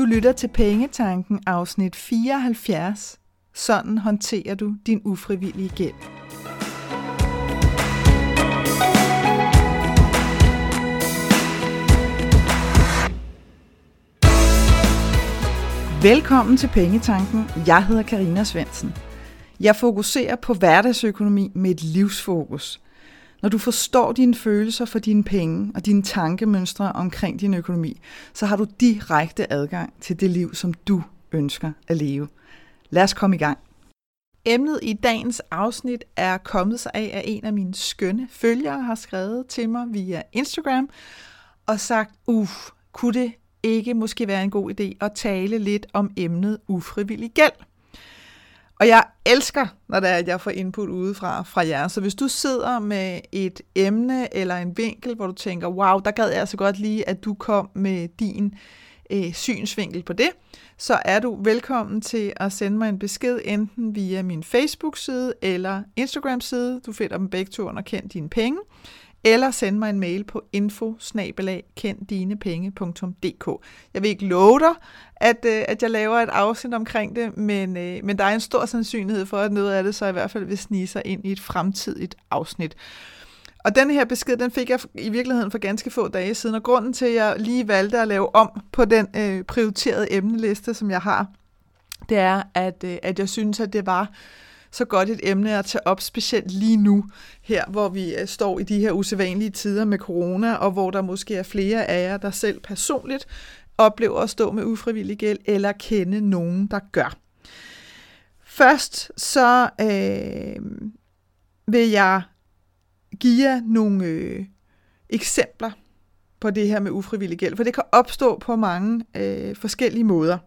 Du lytter til Pengetanken afsnit 74. Sådan håndterer du din ufrivillige gæld. Velkommen til Pengetanken. Jeg hedder Karina Svensen. Jeg fokuserer på hverdagsøkonomi med et livsfokus. Når du forstår dine følelser for dine penge og dine tankemønstre omkring din økonomi, så har du direkte adgang til det liv, som du ønsker at leve. Lad os komme i gang. Emnet i dagens afsnit er kommet sig af, at en af mine skønne følgere har skrevet til mig via Instagram og sagt, uff, kunne det ikke måske være en god idé at tale lidt om emnet ufrivillig gæld? Og jeg elsker, når det er, at jeg får input udefra fra jer. Så hvis du sidder med et emne eller en vinkel, hvor du tænker, wow, der gad jeg så godt lige, at du kom med din øh, synsvinkel på det, så er du velkommen til at sende mig en besked enten via min Facebook-side eller Instagram-side. Du finder dem begge to under Kend Dine Penge eller send mig en mail på info Jeg vil ikke love dig, at, øh, at jeg laver et afsnit omkring det, men, øh, men der er en stor sandsynlighed for, at noget af det så i hvert fald vil snige sig ind i et fremtidigt afsnit. Og den her besked, den fik jeg i virkeligheden for ganske få dage siden, og grunden til, at jeg lige valgte at lave om på den øh, prioriterede emneliste, som jeg har, det er, at, øh, at jeg synes, at det var så godt et emne at tage op, specielt lige nu, her hvor vi øh, står i de her usædvanlige tider med corona, og hvor der måske er flere af jer, der selv personligt oplever at stå med ufrivillig gæld, eller kende nogen, der gør. Først så øh, vil jeg give jer nogle øh, eksempler på det her med ufrivillig gæld, for det kan opstå på mange øh, forskellige måder.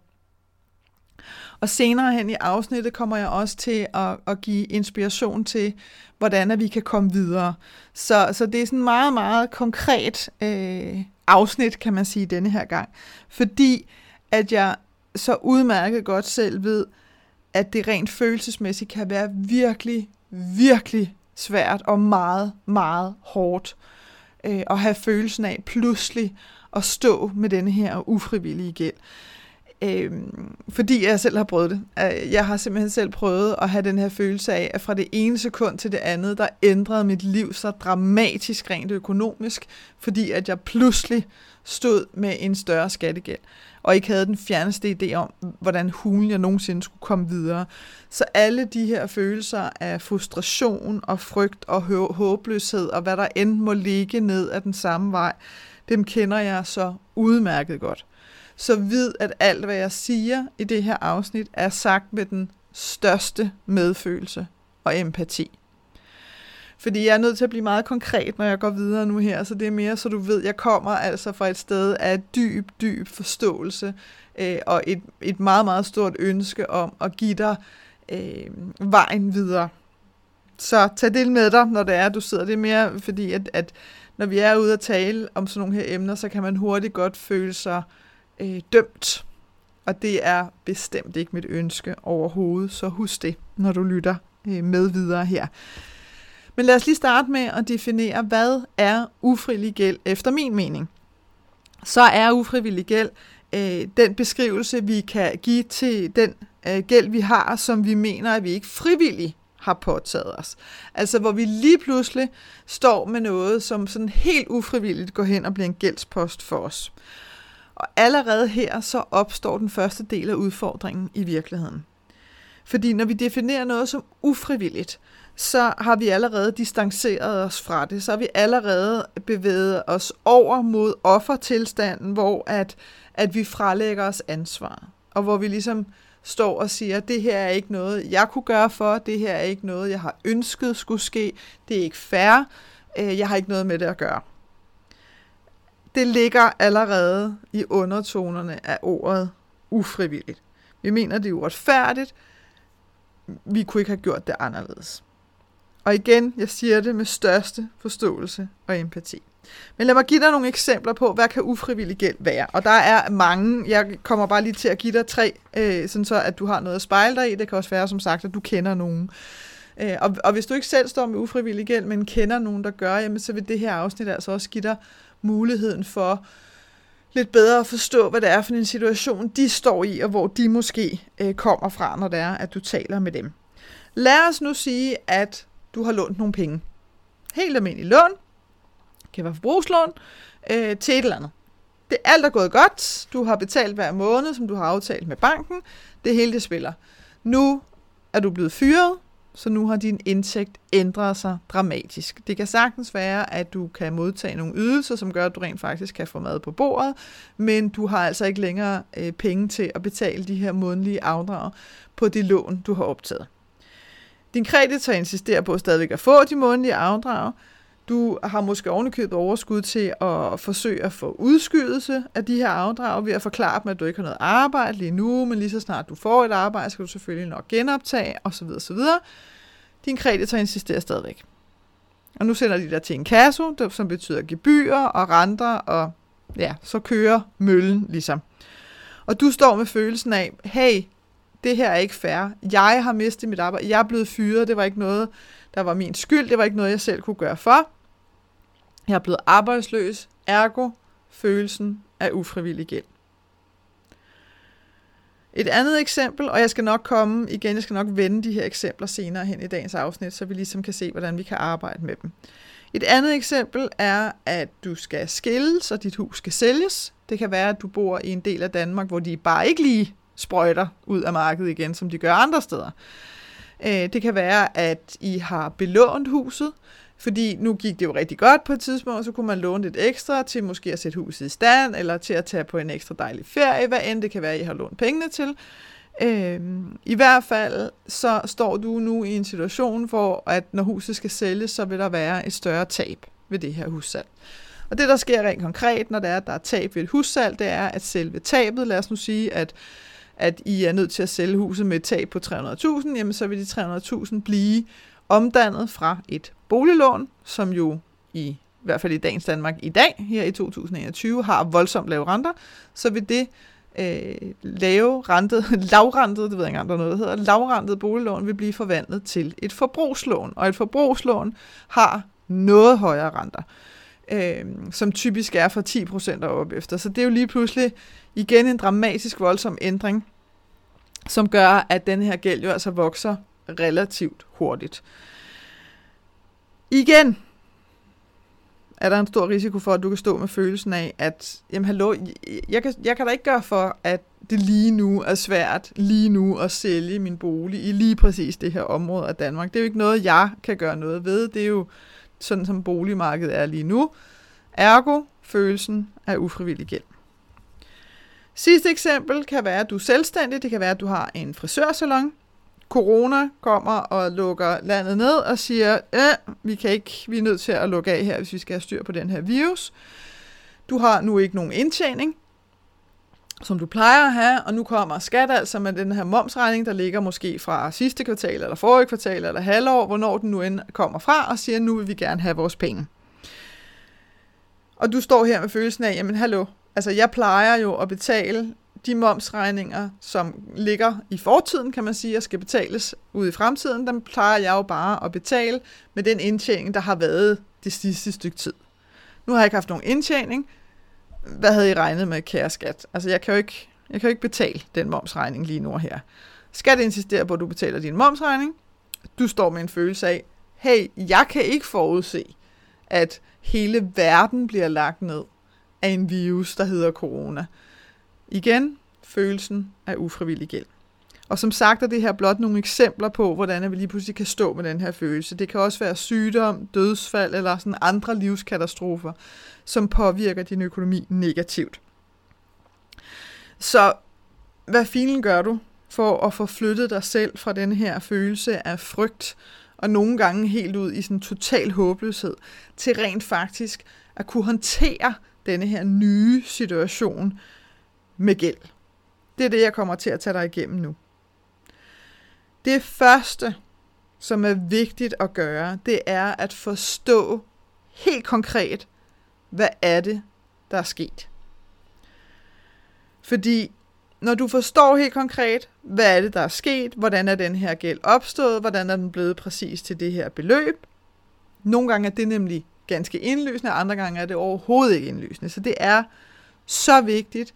Og senere hen i afsnittet kommer jeg også til at, at give inspiration til, hvordan at vi kan komme videre. Så, så det er sådan meget, meget konkret øh, afsnit, kan man sige, denne her gang. Fordi at jeg så udmærket godt selv ved, at det rent følelsesmæssigt kan være virkelig, virkelig svært og meget, meget hårdt øh, at have følelsen af pludselig at stå med denne her ufrivillige gæld. Øh, fordi jeg selv har prøvet det. Jeg har simpelthen selv prøvet at have den her følelse af, at fra det ene sekund til det andet, der ændrede mit liv så dramatisk rent økonomisk, fordi at jeg pludselig stod med en større skattegæld, og ikke havde den fjerneste idé om, hvordan hulen jeg nogensinde skulle komme videre. Så alle de her følelser af frustration og frygt og håbløshed, og hvad der end må ligge ned ad den samme vej, dem kender jeg så udmærket godt så vid, at alt, hvad jeg siger i det her afsnit, er sagt med den største medfølelse og empati. Fordi jeg er nødt til at blive meget konkret, når jeg går videre nu her, så det er mere, så du ved, jeg kommer altså fra et sted af dyb, dyb forståelse øh, og et, et meget, meget stort ønske om at give dig øh, vejen videre. Så tag det med dig, når det er, at du sidder. Det er mere fordi, at, at når vi er ude at tale om sådan nogle her emner, så kan man hurtigt godt føle sig øh, øh, dømt. Og det er bestemt ikke mit ønske overhovedet, så husk det, når du lytter øh, med videre her. Men lad os lige starte med at definere, hvad er ufrivillig gæld efter min mening. Så er ufrivillig gæld øh, den beskrivelse, vi kan give til den øh, gæld, vi har, som vi mener, at vi ikke frivilligt har påtaget os. Altså hvor vi lige pludselig står med noget, som sådan helt ufrivilligt går hen og bliver en gældspost for os. Og allerede her så opstår den første del af udfordringen i virkeligheden. Fordi når vi definerer noget som ufrivilligt, så har vi allerede distanceret os fra det. Så har vi allerede bevæget os over mod offertilstanden, hvor at, at vi frelægger os ansvar. Og hvor vi ligesom står og siger, det her er ikke noget, jeg kunne gøre for, det her er ikke noget, jeg har ønsket skulle ske, det er ikke fair, øh, jeg har ikke noget med det at gøre det ligger allerede i undertonerne af ordet ufrivilligt. Vi mener, det er uretfærdigt. Vi kunne ikke have gjort det anderledes. Og igen, jeg siger det med største forståelse og empati. Men lad mig give dig nogle eksempler på, hvad kan ufrivillig gæld være. Og der er mange. Jeg kommer bare lige til at give dig tre, øh, sådan så at du har noget at spejle dig i. Det kan også være, som sagt, at du kender nogen. Øh, og, og hvis du ikke selv står med ufrivillig gæld, men kender nogen, der gør, jamen, så vil det her afsnit altså også give dig muligheden for lidt bedre at forstå, hvad det er for en situation, de står i, og hvor de måske øh, kommer fra, når det er, at du taler med dem. Lad os nu sige, at du har lånt nogle penge. Helt almindelig lån, kan være forbrugslån, øh, til et eller andet. Det alt er gået godt. Du har betalt hver måned, som du har aftalt med banken. Det hele det spiller. Nu er du blevet fyret, så nu har din indtægt ændret sig dramatisk. Det kan sagtens være, at du kan modtage nogle ydelser, som gør, at du rent faktisk kan få mad på bordet, men du har altså ikke længere øh, penge til at betale de her månedlige afdrag på det lån, du har optaget. Din kreditor insisterer på stadigvæk at få de månedlige afdrag, du har måske ovenikøbet overskud til at forsøge at få udskydelse af de her afdrag ved at forklare dem, at du ikke har noget arbejde lige nu, men lige så snart du får et arbejde, skal du selvfølgelig nok genoptage osv. osv. Din kreditor insisterer stadigvæk. Og nu sender de dig til en kasse, som betyder gebyrer og renter, og ja, så kører møllen ligesom. Og du står med følelsen af, hey, det her er ikke fair. Jeg har mistet mit arbejde. Jeg er blevet fyret. Det var ikke noget, der var min skyld. Det var ikke noget, jeg selv kunne gøre for. Jeg er blevet arbejdsløs. Ergo følelsen af ufrivillig gæld. Et andet eksempel, og jeg skal nok komme igen, jeg skal nok vende de her eksempler senere hen i dagens afsnit, så vi ligesom kan se, hvordan vi kan arbejde med dem. Et andet eksempel er, at du skal skilles, og dit hus skal sælges. Det kan være, at du bor i en del af Danmark, hvor de bare ikke lige sprøjter ud af markedet igen, som de gør andre steder. Øh, det kan være, at I har belånt huset, fordi nu gik det jo rigtig godt på et tidspunkt, så kunne man låne lidt ekstra til måske at sætte huset i stand, eller til at tage på en ekstra dejlig ferie, hvad end det kan være, I har lånt pengene til. Øhm, I hvert fald så står du nu i en situation, hvor at når huset skal sælges, så vil der være et større tab ved det her hussalg. Og det, der sker rent konkret, når der er, der er tab ved et hussalg, det er, at selve tabet, lad os nu sige, at at I er nødt til at sælge huset med et tab på 300.000, jamen så vil de 300.000 blive omdannet fra et boliglån, som jo i, i hvert fald i dagens Danmark i dag, her i 2021, har voldsomt lave renter, så vil det øh, lave rentet, lavrentet, det ved jeg ikke engang, der noget, der hedder, lavrentet boliglån vil blive forvandlet til et forbrugslån, og et forbrugslån har noget højere renter, øh, som typisk er fra 10% og op efter. Så det er jo lige pludselig igen en dramatisk voldsom ændring, som gør, at den her gæld jo altså vokser relativt hurtigt. Igen er der en stor risiko for, at du kan stå med følelsen af, at jamen hallo, jeg kan, jeg kan da ikke gøre for, at det lige nu er svært lige nu at sælge min bolig i lige præcis det her område af Danmark. Det er jo ikke noget, jeg kan gøre noget ved. Det er jo sådan, som boligmarkedet er lige nu. Ergo følelsen af ufrivillig gæld. Sidste eksempel kan være, at du er selvstændig. Det kan være, at du har en frisørsalon. Corona kommer og lukker landet ned og siger, øh, vi, kan ikke, vi er nødt til at lukke af her, hvis vi skal have styr på den her virus. Du har nu ikke nogen indtjening, som du plejer at have, og nu kommer skat altså med den her momsregning, der ligger måske fra sidste kvartal, eller forrige kvartal, eller halvår, hvornår den nu end kommer fra, og siger, nu vil vi gerne have vores penge. Og du står her med følelsen af, jamen hallo, altså jeg plejer jo at betale de momsregninger, som ligger i fortiden, kan man sige, og skal betales ud i fremtiden, dem plejer jeg jo bare at betale med den indtjening, der har været det sidste stykke tid. Nu har jeg ikke haft nogen indtjening. Hvad havde I regnet med, kære skat? Altså, jeg kan jo ikke, jeg kan jo ikke betale den momsregning lige nu og her. Skat insisterer på, at du betaler din momsregning. Du står med en følelse af, hey, jeg kan ikke forudse, at hele verden bliver lagt ned af en virus, der hedder corona. Igen, følelsen af ufrivillig gæld. Og som sagt er det her blot nogle eksempler på, hvordan vi lige pludselig kan stå med den her følelse. Det kan også være sygdom, dødsfald eller sådan andre livskatastrofer, som påvirker din økonomi negativt. Så hvad filen gør du for at få flyttet dig selv fra den her følelse af frygt, og nogle gange helt ud i sådan total håbløshed, til rent faktisk at kunne håndtere denne her nye situation med gæld. Det er det, jeg kommer til at tage dig igennem nu. Det første, som er vigtigt at gøre, det er at forstå helt konkret, hvad er det, der er sket. Fordi når du forstår helt konkret, hvad er det, der er sket, hvordan er den her gæld opstået, hvordan er den blevet præcis til det her beløb. Nogle gange er det nemlig ganske indlysende, andre gange er det overhovedet ikke indlysende. Så det er så vigtigt,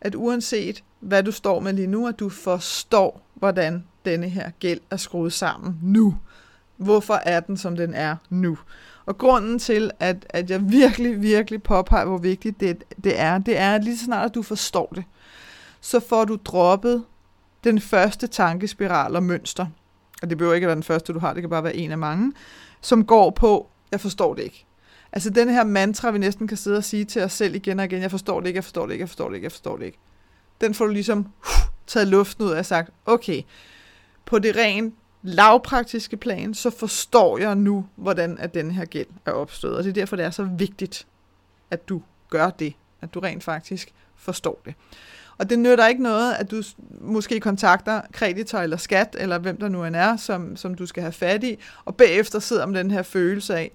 at uanset hvad du står med lige nu, at du forstår, hvordan denne her gæld er skruet sammen nu. Hvorfor er den, som den er nu? Og grunden til, at, at jeg virkelig, virkelig påpeger, hvor vigtigt det, det er, det er, at lige så snart at du forstår det, så får du droppet den første tankespiral og mønster. Og det behøver ikke at være den første, du har, det kan bare være en af mange, som går på, jeg forstår det ikke. Altså den her mantra, vi næsten kan sidde og sige til os selv igen og igen, jeg forstår det ikke, jeg forstår det ikke, jeg forstår det ikke, jeg forstår det ikke. Den får du ligesom uh, taget luften ud af og sagt, okay, på det rent lavpraktiske plan, så forstår jeg nu, hvordan at den her gæld er opstået. Og det er derfor, det er så vigtigt, at du gør det. At du rent faktisk forstår det. Og det nytter ikke noget, at du måske kontakter kreditor eller skat, eller hvem der nu end er, som, som du skal have fat i, og bagefter sidder med den her følelse af,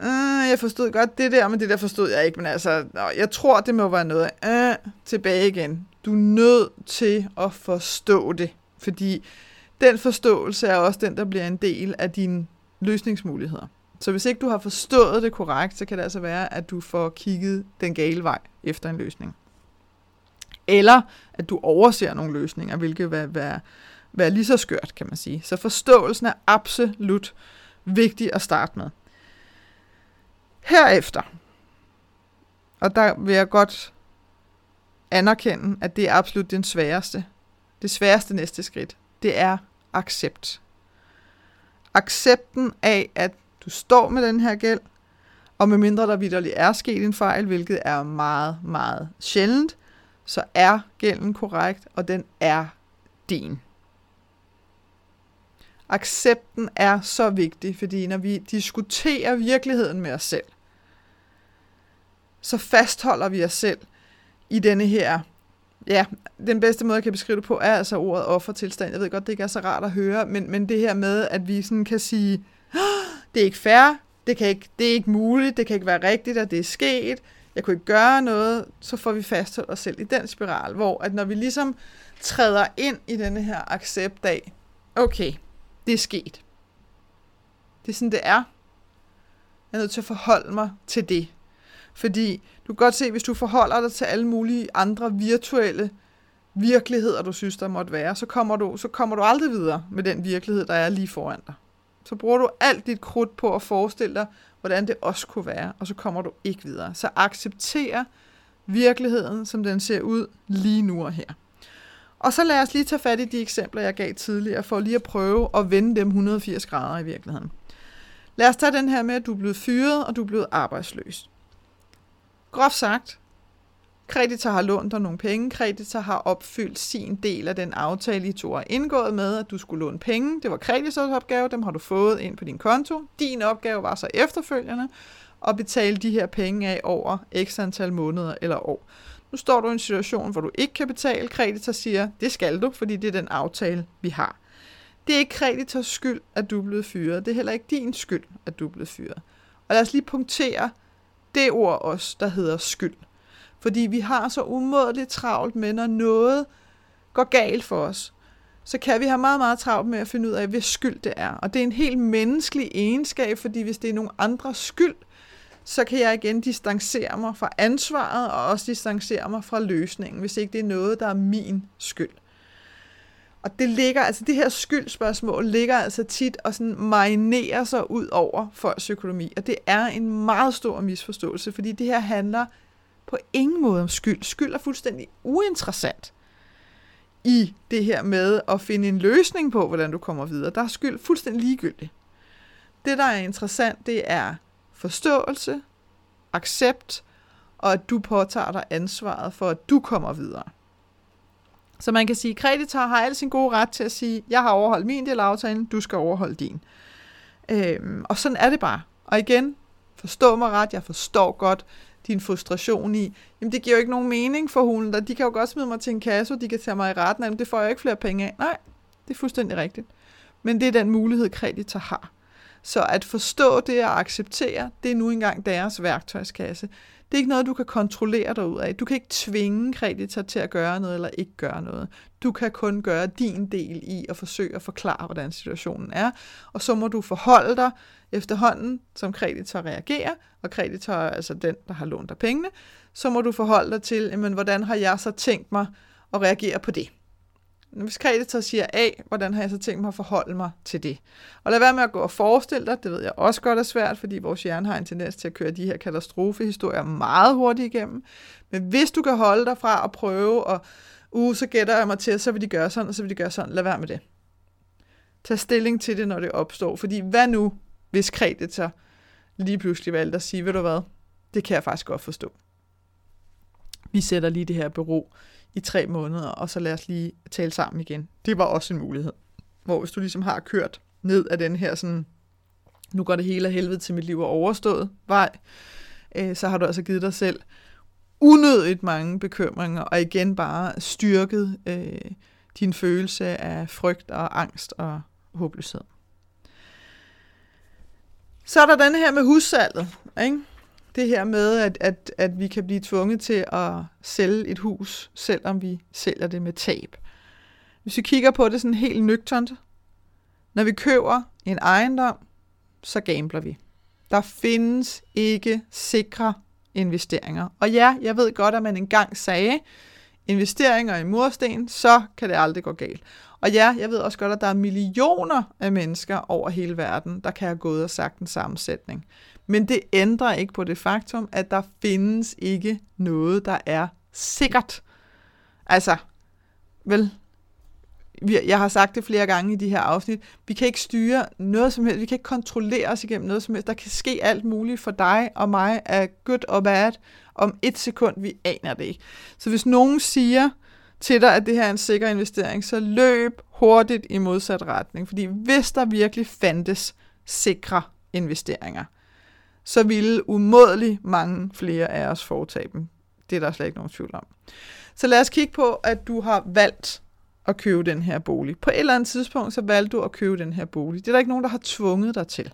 øh, jeg forstod godt det der, men det der forstod jeg ikke, men altså, jeg tror, det må være noget af, øh, tilbage igen. Du er nødt til at forstå det, fordi den forståelse er også den, der bliver en del af dine løsningsmuligheder. Så hvis ikke du har forstået det korrekt, så kan det altså være, at du får kigget den gale vej efter en løsning. Eller at du overser nogle løsninger, hvilket vil være, være lige så skørt, kan man sige. Så forståelsen er absolut vigtig at starte med. Herefter, og der vil jeg godt anerkende, at det er absolut den sværeste, det sværeste næste skridt, det er accept. Accepten af, at du står med den her gæld, og medmindre der vidderligt er sket en fejl, hvilket er meget, meget sjældent, så er gælden korrekt, og den er din. Accepten er så vigtig, fordi når vi diskuterer virkeligheden med os selv, så fastholder vi os selv i denne her Ja, den bedste måde, jeg kan beskrive det på, er altså ordet offertilstand. Jeg ved godt, det ikke er så rart at høre, men, men det her med, at vi sådan kan sige, det er ikke fair, det, kan ikke, det er ikke muligt, det kan ikke være rigtigt, at det er sket, jeg kunne ikke gøre noget, så får vi fastholdt os selv i den spiral, hvor at når vi ligesom træder ind i denne her accept af, okay, det er sket. Det er sådan, det er. Jeg er nødt til at forholde mig til det. Fordi du kan godt se, hvis du forholder dig til alle mulige andre virtuelle virkeligheder, du synes, der måtte være, så kommer du, så kommer du aldrig videre med den virkelighed, der er lige foran dig. Så bruger du alt dit krudt på at forestille dig, hvordan det også kunne være, og så kommer du ikke videre. Så accepter virkeligheden, som den ser ud lige nu og her. Og så lad os lige tage fat i de eksempler, jeg gav tidligere, for lige at prøve at vende dem 180 grader i virkeligheden. Lad os tage den her med, at du er blevet fyret, og du er blevet arbejdsløs. Groft sagt, kreditor har lånt dig nogle penge. Kreditor har opfyldt sin del af den aftale, I to har indgået med, at du skulle låne penge. Det var kreditors opgave, dem har du fået ind på din konto. Din opgave var så efterfølgende at betale de her penge af over x antal måneder eller år. Nu står du i en situation, hvor du ikke kan betale. Kreditor siger, det skal du, fordi det er den aftale, vi har. Det er ikke kreditors skyld, at du er blevet fyret. Det er heller ikke din skyld, at du er blevet fyret. Og lad os lige punktere, det ord også, der hedder skyld. Fordi vi har så umådeligt travlt med, når noget går galt for os, så kan vi have meget, meget travlt med at finde ud af, hvad skyld det er. Og det er en helt menneskelig egenskab, fordi hvis det er nogen andres skyld, så kan jeg igen distancere mig fra ansvaret, og også distancere mig fra løsningen, hvis ikke det er noget, der er min skyld. Og det ligger, altså det her skyldspørgsmål ligger altså tit og sådan marinerer sig ud over folks økonomi. Og det er en meget stor misforståelse, fordi det her handler på ingen måde om skyld. Skyld er fuldstændig uinteressant i det her med at finde en løsning på, hvordan du kommer videre. Der er skyld fuldstændig ligegyldigt. Det, der er interessant, det er forståelse, accept, og at du påtager dig ansvaret for, at du kommer videre. Så man kan sige, at kreditor har al sin gode ret til at sige, jeg har overholdt min del af aftalen, du skal overholde din. Øhm, og sådan er det bare. Og igen, forstå mig ret, jeg forstår godt din frustration i, jamen det giver jo ikke nogen mening for hunden, der. de kan jo godt smide mig til en kasse, de kan tage mig i retten, jamen det får jeg ikke flere penge af. Nej, det er fuldstændig rigtigt. Men det er den mulighed, kreditor har. Så at forstå det og acceptere, det er nu engang deres værktøjskasse. Det er ikke noget, du kan kontrollere dig ud af. Du kan ikke tvinge kreditor til at gøre noget eller ikke gøre noget. Du kan kun gøre din del i at forsøge at forklare, hvordan situationen er. Og så må du forholde dig efterhånden, som kreditor reagerer, og kreditor er altså den, der har lånt dig pengene, så må du forholde dig til, jamen, hvordan har jeg så tænkt mig at reagere på det. Hvis kreditor siger A, hvordan har jeg så tænkt mig at forholde mig til det? Og lad være med at gå og forestille dig, det ved jeg også godt er svært, fordi vores hjerne har en tendens til at køre de her katastrofehistorier meget hurtigt igennem. Men hvis du kan holde dig fra at prøve, og uh, så gætter jeg mig til, så vil de gøre sådan, og så vil de gøre sådan, lad være med det. Tag stilling til det, når det opstår, fordi hvad nu, hvis kreditor lige pludselig valgte at sige, ved du hvad, det kan jeg faktisk godt forstå. Vi sætter lige det her bureau i tre måneder, og så lad os lige tale sammen igen. Det var også en mulighed. Hvor hvis du ligesom har kørt ned af den her sådan, nu går det hele af helvede til mit liv er overstået vej, øh, så har du altså givet dig selv unødigt mange bekymringer, og igen bare styrket øh, din følelse af frygt og angst og håbløshed. Så er der den her med hussalget. Ikke? Det her med, at, at, at vi kan blive tvunget til at sælge et hus, selvom vi sælger det med tab. Hvis vi kigger på det sådan helt nøgternt, når vi køber en ejendom, så gambler vi. Der findes ikke sikre investeringer. Og ja, jeg ved godt, at man engang sagde, investeringer i mursten, så kan det aldrig gå galt. Og ja, jeg ved også godt, at der er millioner af mennesker over hele verden, der kan have gået og sagt en sammensætning. Men det ændrer ikke på det faktum, at der findes ikke noget, der er sikkert. Altså, vel, jeg har sagt det flere gange i de her afsnit, vi kan ikke styre noget som helst, vi kan ikke kontrollere os igennem noget som helst. Der kan ske alt muligt for dig og mig af good og bad om et sekund, vi aner det ikke. Så hvis nogen siger til dig, at det her er en sikker investering, så løb hurtigt i modsat retning. Fordi hvis der virkelig fandtes sikre investeringer, så ville umådelig mange flere af os foretage dem. Det er der slet ikke nogen tvivl om. Så lad os kigge på, at du har valgt at købe den her bolig. På et eller andet tidspunkt, så valgte du at købe den her bolig. Det er der ikke nogen, der har tvunget dig til.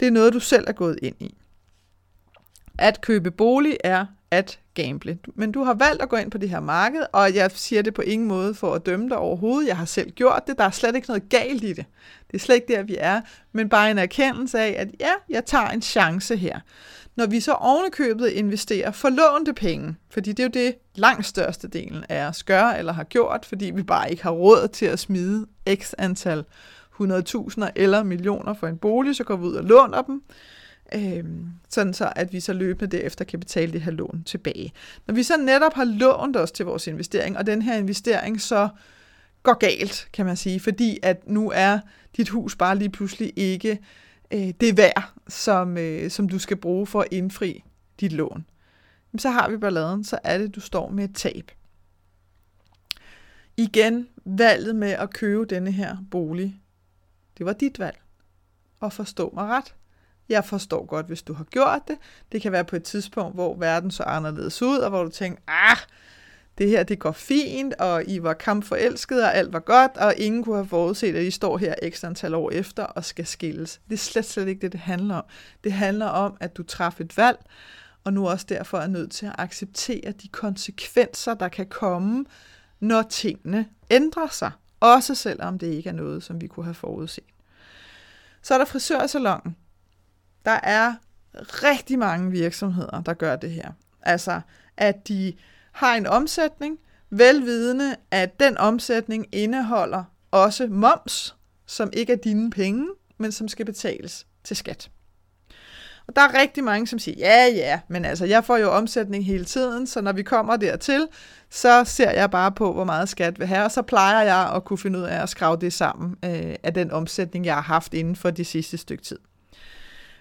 Det er noget, du selv er gået ind i. At købe bolig er at gamble. Men du har valgt at gå ind på det her marked, og jeg siger det på ingen måde for at dømme dig overhovedet. Jeg har selv gjort det. Der er slet ikke noget galt i det. Det er slet ikke der, vi er. Men bare en erkendelse af, at ja, jeg tager en chance her. Når vi så ovenikøbet investerer forlånte penge, fordi det er jo det langt største delen af os gør eller har gjort, fordi vi bare ikke har råd til at smide x antal 100.000 eller millioner for en bolig, så går vi ud og låner dem øh, sådan så at vi så løbende derefter kan betale det her lån tilbage. Når vi så netop har lånt os til vores investering, og den her investering så går galt, kan man sige, fordi at nu er dit hus bare lige pludselig ikke øh, det værd, som, øh, som du skal bruge for at indfri dit lån. Så har vi balladen, så er det, du står med et tab. Igen, valget med at købe denne her bolig, det var dit valg. Og forstå mig ret. Jeg forstår godt, hvis du har gjort det. Det kan være på et tidspunkt, hvor verden så anderledes ud, og hvor du tænker, ah, det her det går fint, og I var kampforelskede, og alt var godt, og ingen kunne have forudset, at I står her ekstra antal år efter og skal skilles. Det er slet, slet ikke det, det handler om. Det handler om, at du træffer et valg, og nu også derfor er nødt til at acceptere de konsekvenser, der kan komme, når tingene ændrer sig. Også selvom det ikke er noget, som vi kunne have forudset. Så er der frisørsalongen. Der er rigtig mange virksomheder, der gør det her. Altså, at de har en omsætning, velvidende, at den omsætning indeholder også moms, som ikke er dine penge, men som skal betales til skat. Og der er rigtig mange, som siger, ja, ja, men altså, jeg får jo omsætning hele tiden, så når vi kommer dertil, så ser jeg bare på, hvor meget skat vil have, og så plejer jeg at kunne finde ud af at skrave det sammen øh, af den omsætning, jeg har haft inden for de sidste stykke tid.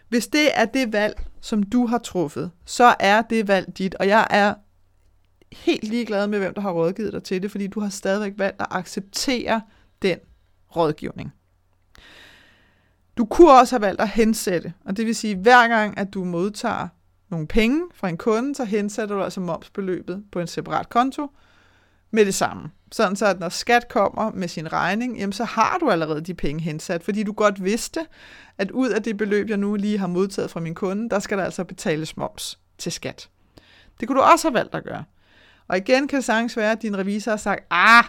Hvis det er det valg, som du har truffet, så er det valg dit, og jeg er helt ligeglad med, hvem der har rådgivet dig til det, fordi du har stadigvæk valgt at acceptere den rådgivning. Du kunne også have valgt at hensætte, og det vil sige, at hver gang, at du modtager nogle penge fra en kunde, så hensætter du altså momsbeløbet på en separat konto med det samme. Sådan så, at når skat kommer med sin regning, jamen så har du allerede de penge hensat, fordi du godt vidste, at ud af det beløb, jeg nu lige har modtaget fra min kunde, der skal der altså betales moms til skat. Det kunne du også have valgt at gøre. Og igen kan det sagtens være, at din revisor har sagt, ah,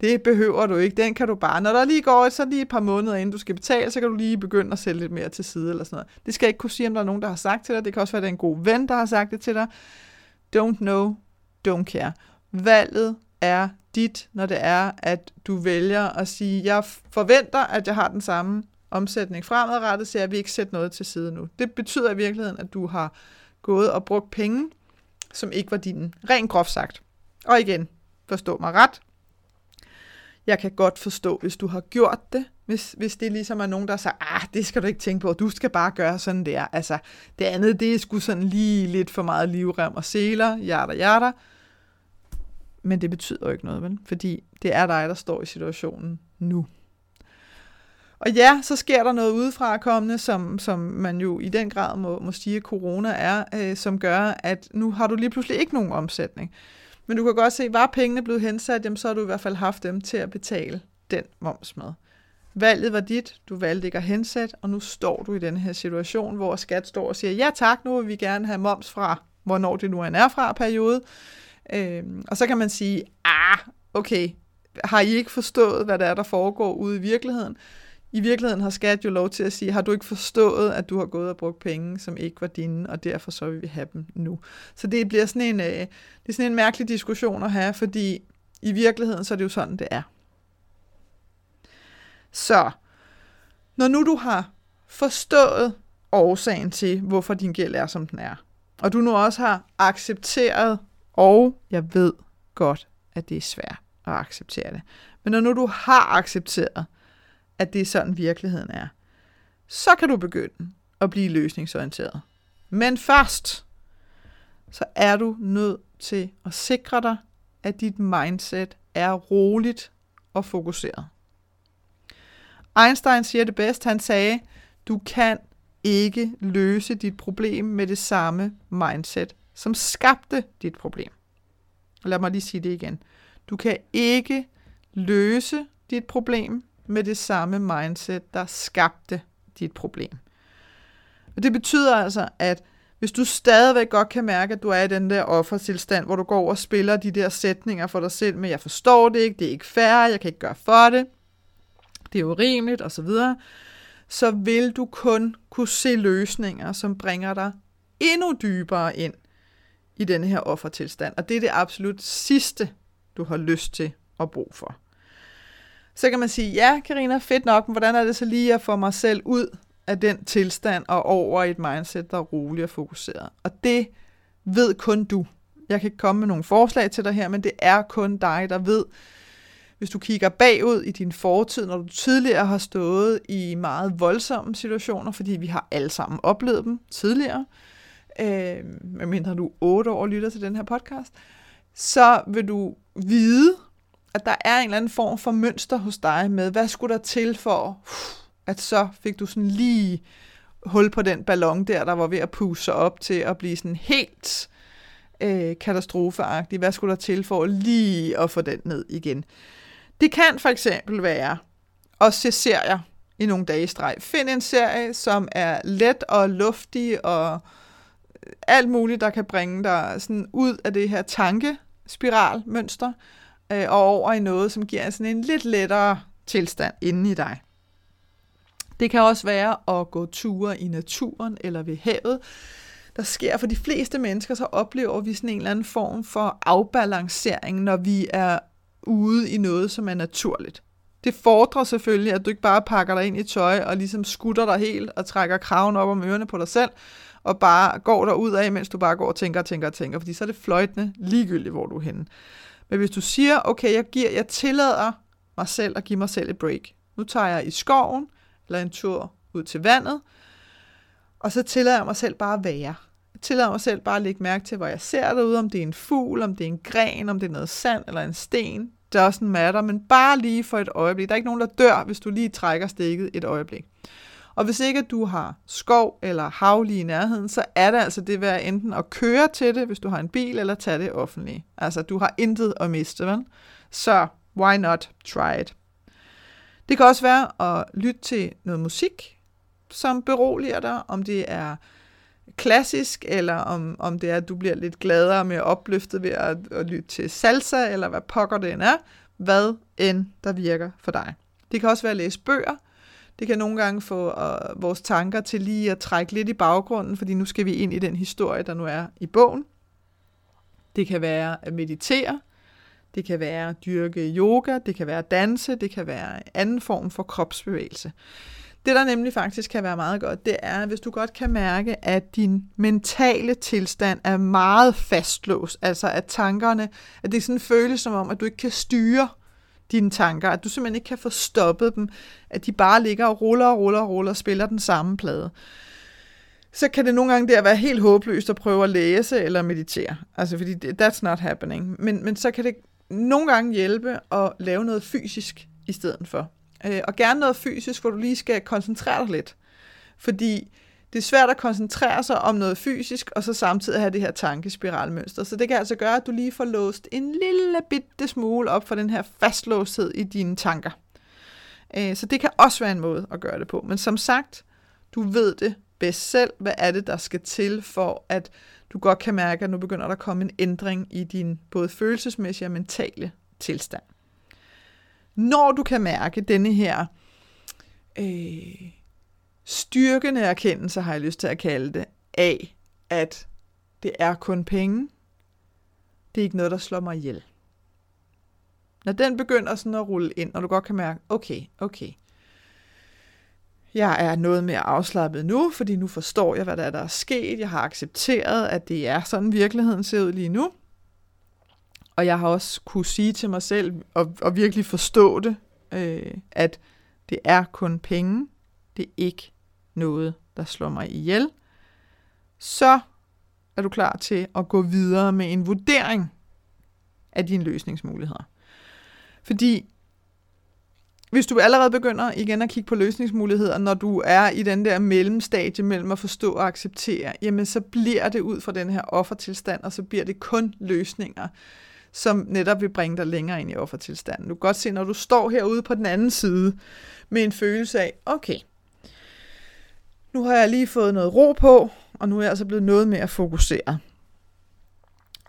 det behøver du ikke, den kan du bare. Når der lige går så lige et par måneder, inden du skal betale, så kan du lige begynde at sælge lidt mere til side eller sådan noget. Det skal jeg ikke kunne sige, om der er nogen, der har sagt til dig. Det kan også være, at det er en god ven, der har sagt det til dig. Don't know, don't care. Valget er dit, når det er, at du vælger at sige, jeg forventer, at jeg har den samme omsætning fremadrettet, så jeg vil ikke sætte noget til side nu. Det betyder i virkeligheden, at du har gået og brugt penge, som ikke var dine. Rent groft sagt. Og igen, forstå mig ret. Jeg kan godt forstå, hvis du har gjort det, hvis, hvis det ligesom er nogen, der siger, ah, det skal du ikke tænke på, du skal bare gøre sådan der. Altså, det andet, det er sgu sådan lige lidt for meget livrem og seler, jada, jada. Men det betyder jo ikke noget, vel? Fordi det er dig, der står i situationen nu. Og ja, så sker der noget udefra kommende, som, som man jo i den grad må, må sige, at corona er, øh, som gør, at nu har du lige pludselig ikke nogen omsætning. Men du kan godt se, var pengene blevet hensat, jamen så har du i hvert fald haft dem til at betale den moms med. Valget var dit, du valgte ikke at hensætte, og nu står du i den her situation, hvor skat står og siger, ja tak, nu vil vi gerne have moms fra, hvornår det nu end en er fra periode. Øhm, og så kan man sige, ah, okay, har I ikke forstået, hvad der er, der foregår ude i virkeligheden? I virkeligheden har skat jo lov til at sige, har du ikke forstået, at du har gået og brugt penge, som ikke var dine, og derfor så vil vi have dem nu. Så det bliver sådan en, øh, det er sådan en mærkelig diskussion at have, fordi i virkeligheden så er det jo sådan, det er. Så, når nu du har forstået årsagen til, hvorfor din gæld er, som den er, og du nu også har accepteret, og jeg ved godt, at det er svært at acceptere det, men når nu du har accepteret, at det er sådan virkeligheden er, så kan du begynde at blive løsningsorienteret. Men først, så er du nødt til at sikre dig, at dit mindset er roligt og fokuseret. Einstein siger det bedst. Han sagde, du kan ikke løse dit problem med det samme mindset, som skabte dit problem. Lad mig lige sige det igen. Du kan ikke løse dit problem med det samme mindset, der skabte dit problem. Og det betyder altså, at hvis du stadigvæk godt kan mærke, at du er i den der offertilstand, hvor du går og spiller de der sætninger for dig selv, men jeg forstår det ikke, det er ikke fair, jeg kan ikke gøre for det, det er urimeligt osv., så vil du kun kunne se løsninger, som bringer dig endnu dybere ind i den her offertilstand. Og det er det absolut sidste, du har lyst til at brug for. Så kan man sige, ja, Karina, fedt nok, men hvordan er det så lige at få mig selv ud af den tilstand og over i et mindset, der er rolig og fokuseret? Og det ved kun du. Jeg kan ikke komme med nogle forslag til dig her, men det er kun dig, der ved, hvis du kigger bagud i din fortid, når du tidligere har stået i meget voldsomme situationer, fordi vi har alle sammen oplevet dem tidligere, øh, øh, medmindre du er 8 år og lytter til den her podcast, så vil du vide, at der er en eller anden form for mønster hos dig med, hvad skulle der til for, uh, at så fik du sådan lige hul på den ballon der, der var ved at pusse op til at blive sådan helt øh, katastrofeagtig. Hvad skulle der til for lige at få den ned igen? Det kan for eksempel være at se serier i nogle dage i streg. Find en serie, som er let og luftig og alt muligt, der kan bringe dig sådan ud af det her tankespiralmønster øh, og over i noget, som giver sådan en lidt lettere tilstand inde i dig. Det kan også være at gå ture i naturen eller ved havet. Der sker for de fleste mennesker, så oplever vi sådan en eller anden form for afbalancering, når vi er ude i noget, som er naturligt. Det fordrer selvfølgelig, at du ikke bare pakker dig ind i tøj og ligesom skutter dig helt og trækker kraven op om ørerne på dig selv, og bare går der ud af, mens du bare går og tænker og tænker og tænker, fordi så er det fløjtende ligegyldigt, hvor du er henne. Men hvis du siger, okay, jeg, giver, jeg tillader mig selv at give mig selv et break. Nu tager jeg i skoven, eller en tur ud til vandet, og så tillader jeg mig selv bare at være. Jeg tillader mig selv bare at lægge mærke til, hvor jeg ser derude, om det er en fugl, om det er en gren, om det er noget sand eller en sten. Doesn't matter, men bare lige for et øjeblik. Der er ikke nogen, der dør, hvis du lige trækker stikket et øjeblik. Og hvis ikke du har skov eller hav lige i nærheden, så er det altså det værd enten at køre til det, hvis du har en bil, eller tage det offentligt. Altså, du har intet at miste, vel? Så Why not try it? Det kan også være at lytte til noget musik, som beroliger dig, om det er klassisk, eller om, om det er, at du bliver lidt gladere med mere opløftet ved at, at lytte til salsa, eller hvad pokker det end er, hvad end der virker for dig. Det kan også være at læse bøger. Det kan nogle gange få uh, vores tanker til lige at trække lidt i baggrunden, fordi nu skal vi ind i den historie, der nu er i bogen. Det kan være at meditere. Det kan være at dyrke yoga. Det kan være at danse. Det kan være en anden form for kropsbevægelse. Det, der nemlig faktisk kan være meget godt, det er, hvis du godt kan mærke, at din mentale tilstand er meget fastlåst, altså at tankerne, at det sådan føles som om, at du ikke kan styre dine tanker, at du simpelthen ikke kan få stoppet dem, at de bare ligger og ruller og ruller og ruller og spiller den samme plade. Så kan det nogle gange der være helt håbløst at prøve at læse eller meditere. Altså fordi that's not happening. Men, men så kan det nogle gange hjælpe at lave noget fysisk i stedet for. Øh, og gerne noget fysisk, hvor du lige skal koncentrere dig lidt. Fordi det er svært at koncentrere sig om noget fysisk, og så samtidig have det her tankespiralmønster. Så det kan altså gøre, at du lige får låst en lille bitte smule op for den her fastlåshed i dine tanker. Øh, så det kan også være en måde at gøre det på. Men som sagt, du ved det bedst selv. Hvad er det, der skal til for, at du godt kan mærke, at nu begynder der at komme en ændring i din både følelsesmæssige og mentale tilstand. Når du kan mærke denne her øh, styrkende erkendelse, har jeg lyst til at kalde det, af, at det er kun penge, det er ikke noget, der slår mig ihjel. Når den begynder sådan at rulle ind, og du godt kan mærke, okay, okay, jeg er noget mere afslappet nu, fordi nu forstår jeg, hvad der er, der er sket. Jeg har accepteret, at det er sådan, virkeligheden ser ud lige nu. Og jeg har også kunne sige til mig selv, og, og virkelig forstå det, øh, at det er kun penge. Det er ikke noget, der slår mig ihjel. Så er du klar til at gå videre med en vurdering af dine løsningsmuligheder. Fordi hvis du allerede begynder igen at kigge på løsningsmuligheder, når du er i den der mellemstadie mellem at forstå og acceptere, jamen så bliver det ud fra den her offertilstand, og så bliver det kun løsninger, som netop vil bringe dig længere ind i offertilstanden. Du kan godt se, når du står herude på den anden side med en følelse af, okay, nu har jeg lige fået noget ro på, og nu er jeg altså blevet noget mere fokuseret.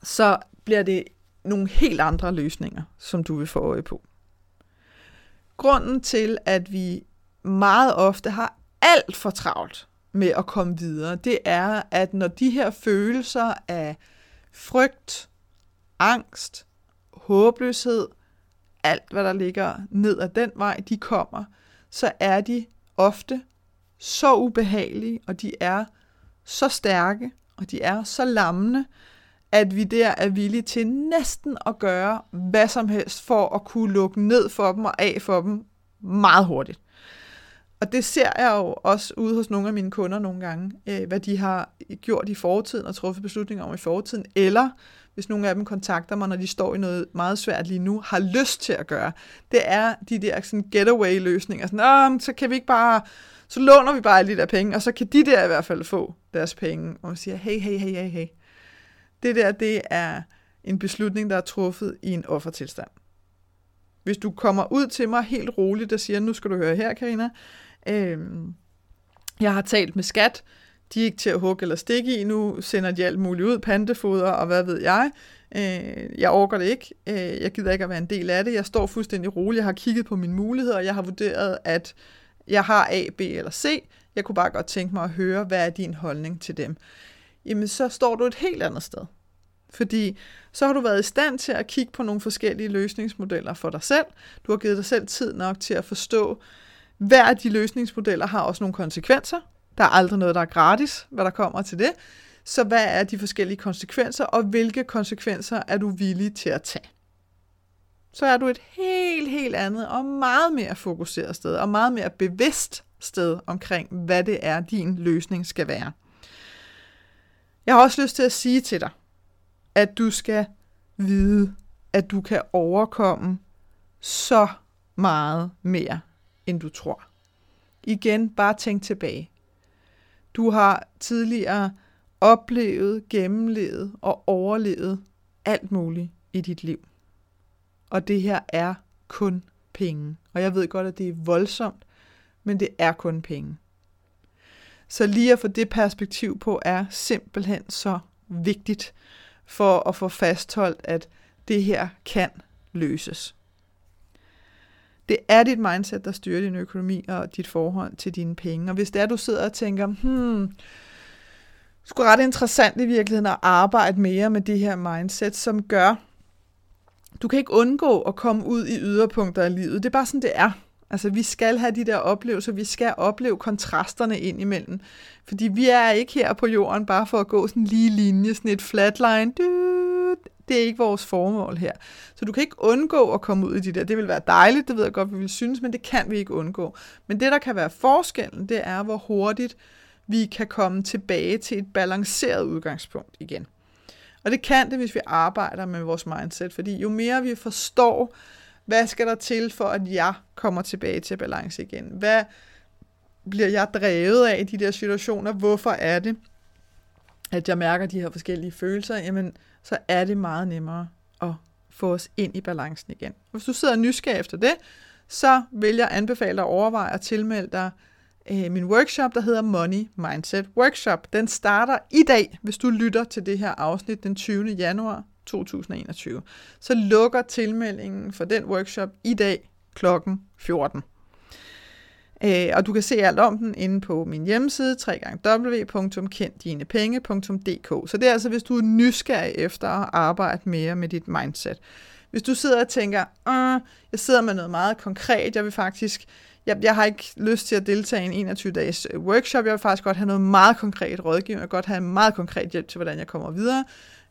Så bliver det nogle helt andre løsninger, som du vil få øje på. Grunden til, at vi meget ofte har alt for travlt med at komme videre, det er, at når de her følelser af frygt, angst, håbløshed, alt hvad der ligger ned ad den vej, de kommer, så er de ofte så ubehagelige, og de er så stærke, og de er så lammende, at vi der er villige til næsten at gøre hvad som helst for at kunne lukke ned for dem og af for dem meget hurtigt. Og det ser jeg jo også ude hos nogle af mine kunder nogle gange, øh, hvad de har gjort i fortiden og truffet beslutninger om i fortiden, eller hvis nogle af dem kontakter mig, når de står i noget meget svært lige nu, har lyst til at gøre, det er de der sådan getaway-løsninger. Sådan, så kan vi ikke bare, så låner vi bare alle de der penge, og så kan de der i hvert fald få deres penge. Og siger, hey, hey, hey, hey, hey. Det der, det er en beslutning, der er truffet i en offertilstand. Hvis du kommer ud til mig helt roligt og siger, nu skal du høre her, Karina, øhm, jeg har talt med skat, de er ikke til at hugge eller stikke i, nu sender de alt muligt ud, pantefoder og hvad ved jeg. Øh, jeg orker det ikke, øh, jeg gider ikke at være en del af det, jeg står fuldstændig rolig, jeg har kigget på mine muligheder, og jeg har vurderet, at jeg har A, B eller C, jeg kunne bare godt tænke mig at høre, hvad er din holdning til dem. Jamen, så står du et helt andet sted. Fordi så har du været i stand til at kigge på nogle forskellige løsningsmodeller for dig selv. Du har givet dig selv tid nok til at forstå, hver af de løsningsmodeller har også nogle konsekvenser. Der er aldrig noget, der er gratis, hvad der kommer til det. Så hvad er de forskellige konsekvenser, og hvilke konsekvenser er du villig til at tage? Så er du et helt, helt andet og meget mere fokuseret sted, og meget mere bevidst sted omkring, hvad det er, din løsning skal være. Jeg har også lyst til at sige til dig, at du skal vide, at du kan overkomme så meget mere, end du tror. Igen, bare tænk tilbage. Du har tidligere oplevet, gennemlevet og overlevet alt muligt i dit liv. Og det her er kun penge. Og jeg ved godt, at det er voldsomt, men det er kun penge. Så lige at få det perspektiv på er simpelthen så vigtigt for at få fastholdt, at det her kan løses. Det er dit mindset, der styrer din økonomi og dit forhold til dine penge. Og hvis det er, du sidder og tænker, hmm, skulle ret interessant i virkeligheden at arbejde mere med det her mindset, som gør, du kan ikke undgå at komme ud i yderpunkter af livet. Det er bare sådan, det er. Altså, vi skal have de der oplevelser, vi skal opleve kontrasterne ind imellem. Fordi vi er ikke her på jorden bare for at gå sådan en lige linje, sådan et flatline. Det er ikke vores formål her. Så du kan ikke undgå at komme ud i de der. Det vil være dejligt, det ved jeg godt, vi vil synes, men det kan vi ikke undgå. Men det, der kan være forskellen, det er, hvor hurtigt vi kan komme tilbage til et balanceret udgangspunkt igen. Og det kan det, hvis vi arbejder med vores mindset, fordi jo mere vi forstår, hvad skal der til for, at jeg kommer tilbage til balance igen? Hvad bliver jeg drevet af i de der situationer? Hvorfor er det, at jeg mærker de her forskellige følelser? Jamen, så er det meget nemmere at få os ind i balancen igen. Hvis du sidder nysgerrig efter det, så vil jeg anbefale dig at overveje at tilmelde dig øh, min workshop, der hedder Money Mindset Workshop. Den starter i dag, hvis du lytter til det her afsnit den 20. januar 2021. Så lukker tilmeldingen for den workshop i dag klokken 14. Øh, og du kan se alt om den inde på min hjemmeside, www.kenddinepenge.dk. Så det er altså, hvis du er nysgerrig efter at arbejde mere med dit mindset. Hvis du sidder og tænker, jeg sidder med noget meget konkret, jeg vil faktisk jeg, jeg har ikke lyst til at deltage i en 21-dages øh, workshop. Jeg vil faktisk godt have noget meget konkret rådgivning. og godt have en meget konkret hjælp til, hvordan jeg kommer videre.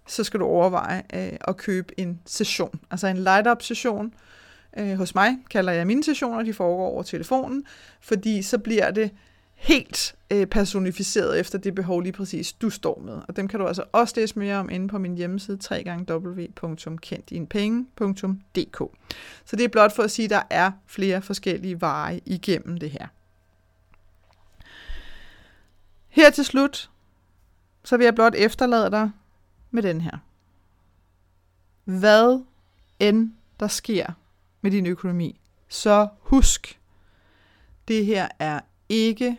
Så skal du overveje øh, at købe en session, altså en light-up session. Øh, hos mig kalder jeg mine sessioner, de foregår over telefonen, fordi så bliver det helt øh, personificeret efter det behov lige præcis, du står med. Og dem kan du altså også læse mere om inde på min hjemmeside www.kenddinepenge.dk. Så det er blot for at sige, at der er flere forskellige veje igennem det her. Her til slut, så vil jeg blot efterlade dig med den her. Hvad end der sker med din økonomi, så husk, det her er ikke